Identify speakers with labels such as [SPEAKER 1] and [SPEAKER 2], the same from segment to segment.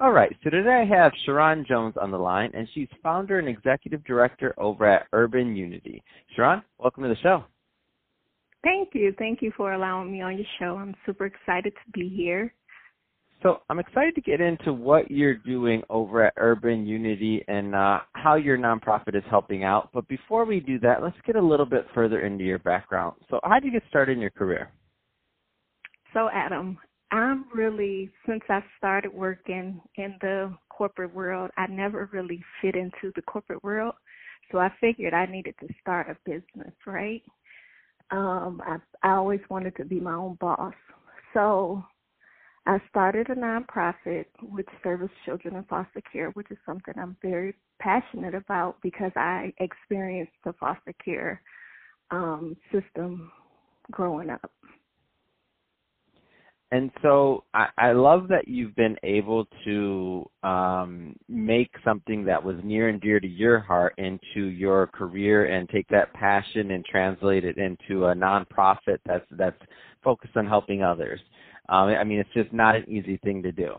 [SPEAKER 1] All right, so today I have Sharon Jones on the line, and she's founder and executive director over at Urban Unity. Sharon, welcome to the show.
[SPEAKER 2] Thank you. Thank you for allowing me on your show. I'm super excited to be here.
[SPEAKER 1] So I'm excited to get into what you're doing over at Urban Unity and uh, how your nonprofit is helping out. But before we do that, let's get a little bit further into your background. So how did you get started in your career?
[SPEAKER 2] So Adam, I'm really, since I started working in the corporate world, I never really fit into the corporate world. So I figured I needed to start a business, right? Um, I, I always wanted to be my own boss. So I started a nonprofit which serves children in foster care, which is something I'm very passionate about because I experienced the foster care um, system growing up.
[SPEAKER 1] And so I, I love that you've been able to um, make something that was near and dear to your heart into your career and take that passion and translate it into a nonprofit that's that's focused on helping others. Um, I mean, it's just not an easy thing to do.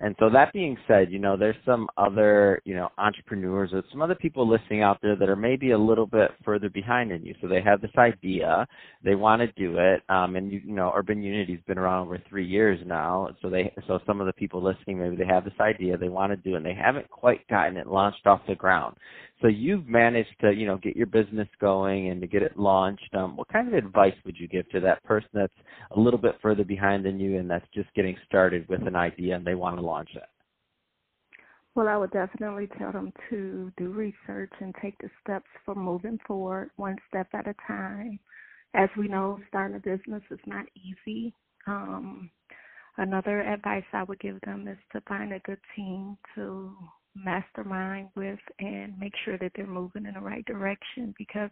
[SPEAKER 1] And so that being said, you know, there's some other, you know, entrepreneurs or some other people listening out there that are maybe a little bit further behind than you. So they have this idea, they want to do it, um, and you, you know, Urban Unity's been around over three years now. So they, so some of the people listening, maybe they have this idea, they want to do, it, and they haven't quite gotten it launched off the ground. So you've managed to, you know, get your business going and to get it launched. Um, what kind of advice would you give to that person that's a little bit further behind than you and that's just getting started with an idea and they want to launch it?
[SPEAKER 2] Well, I would definitely tell them to do research and take the steps for moving forward one step at a time. As we know, starting a business is not easy. Um, another advice I would give them is to find a good team to mastermind with and make sure that they're moving in the right direction because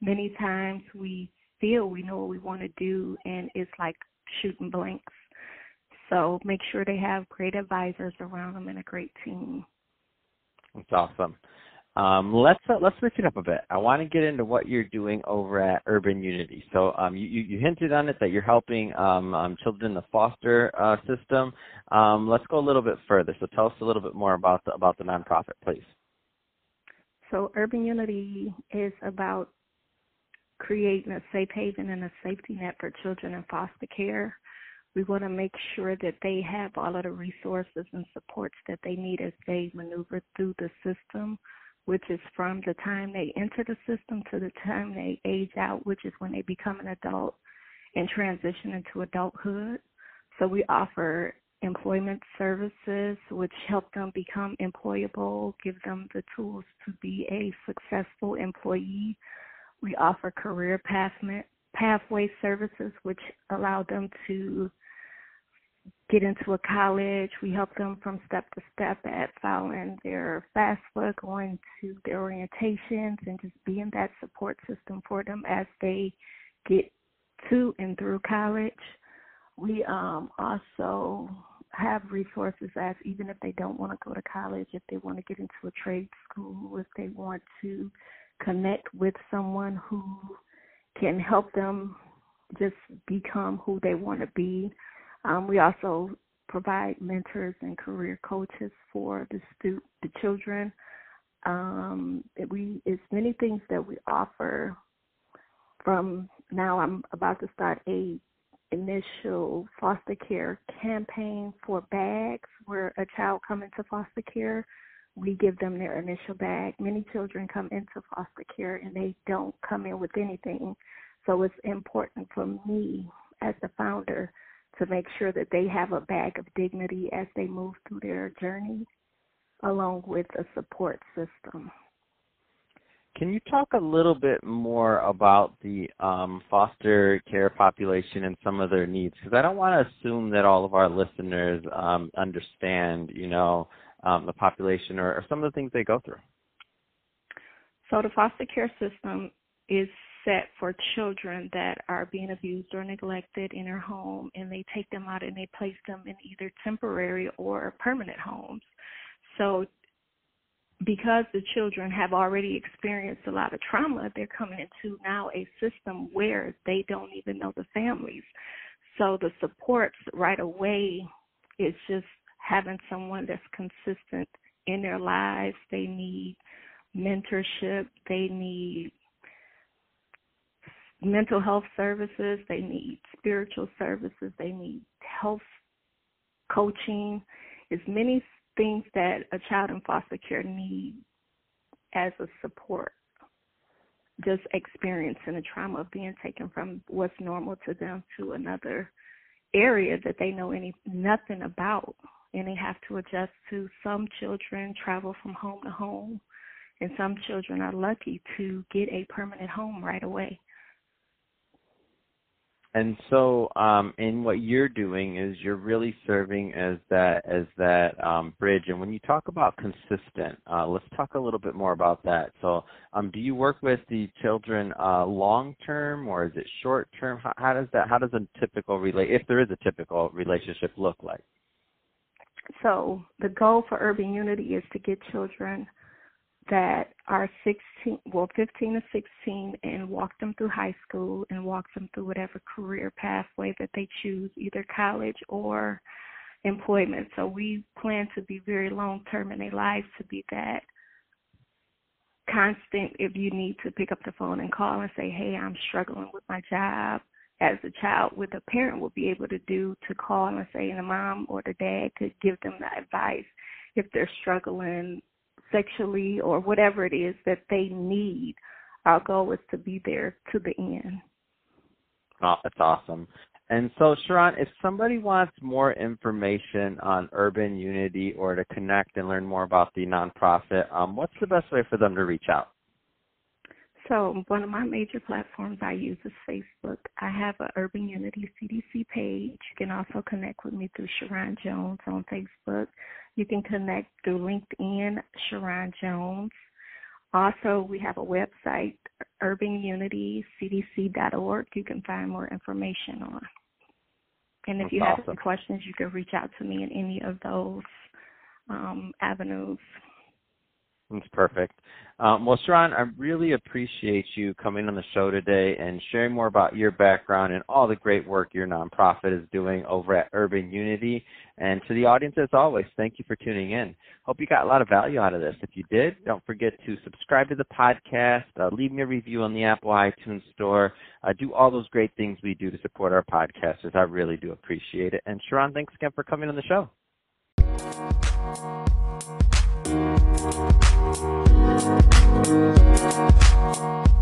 [SPEAKER 2] many times we feel we know what we want to do and it's like shooting blanks. So make sure they have great advisors around them and a great team.
[SPEAKER 1] That's awesome. Um, let's uh, let's switch it up a bit. I want to get into what you're doing over at Urban Unity. So um, you, you hinted on it that you're helping um, um, children in the foster uh, system. Um, let's go a little bit further. So tell us a little bit more about the, about the nonprofit, please.
[SPEAKER 2] So Urban Unity is about creating a safe haven and a safety net for children in foster care. We want to make sure that they have all of the resources and supports that they need as they maneuver through the system which is from the time they enter the system to the time they age out, which is when they become an adult and transition into adulthood. So we offer employment services which help them become employable, give them the tools to be a successful employee. We offer career pathway services which allow them to get into a college. We help them from step to step at following their FAFSA, going to their orientations, and just being that support system for them as they get to and through college. We um, also have resources as even if they don't want to go to college, if they want to get into a trade school, if they want to connect with someone who can help them just become who they want to be um, we also provide mentors and career coaches for the stu- the children. Um, we it's many things that we offer. From now, I'm about to start a initial foster care campaign for bags where a child come into foster care we give them their initial bag many children come into foster care and they don't come in with anything so it's important for me as the founder to make sure that they have a bag of dignity as they move through their journey, along with a support system.
[SPEAKER 1] Can you talk a little bit more about the um, foster care population and some of their needs? Because I don't want to assume that all of our listeners um, understand, you know, um, the population or, or some of the things they go through.
[SPEAKER 2] So the foster care system is set for children that are being abused or neglected in their home, and they take them out and they place them in either temporary or permanent homes. So because the children have already experienced a lot of trauma, they're coming into now a system where they don't even know the families. So the supports right away is just having someone that's consistent in their lives. They need mentorship, they need mental health services, they need spiritual services, they need health coaching, as many things that a child in foster care needs as a support. Just experiencing the trauma of being taken from what's normal to them to another area that they know any nothing about. And they have to adjust to. Some children travel from home to home and some children are lucky to get a permanent home right away
[SPEAKER 1] and so um, in what you're doing is you're really serving as that as that um, bridge. And when you talk about consistent uh, let's talk a little bit more about that. So um, do you work with the children uh, long term or is it short term? How, how, does that how does a typical relate if there is a typical relationship look like?
[SPEAKER 2] So the goal for urban unity is to get children that are 16, well, 15 to 16, and walk them through high school and walk them through whatever career pathway that they choose, either college or employment. So we plan to be very long term in their lives to be that constant if you need to pick up the phone and call and say, Hey, I'm struggling with my job as a child with a parent will be able to do to call and say the mom or the dad could give them the advice if they're struggling sexually or whatever it is that they need. Our goal is to be there to the end.
[SPEAKER 1] Oh, that's awesome. And so, Sharon, if somebody wants more information on Urban Unity or to connect and learn more about the nonprofit, um, what's the best way for them to reach out?
[SPEAKER 2] So, one of my major platforms I use is Facebook. I have an Urban Unity CDC page. You can also connect with me through Sharon Jones on Facebook. You can connect through LinkedIn, Sharon Jones. Also, we have a website, urbanunitycdc.org. You can find more information on. And if
[SPEAKER 1] That's
[SPEAKER 2] you have
[SPEAKER 1] awesome.
[SPEAKER 2] any questions, you can reach out to me in any of those um, avenues.
[SPEAKER 1] That's perfect. Um, well, Sharon, I really appreciate you coming on the show today and sharing more about your background and all the great work your nonprofit is doing over at Urban Unity. And to the audience, as always, thank you for tuning in. Hope you got a lot of value out of this. If you did, don't forget to subscribe to the podcast, uh, leave me a review on the Apple iTunes Store, uh, do all those great things we do to support our podcasters. I really do appreciate it. And Sharon, thanks again for coming on the show. We'll be right.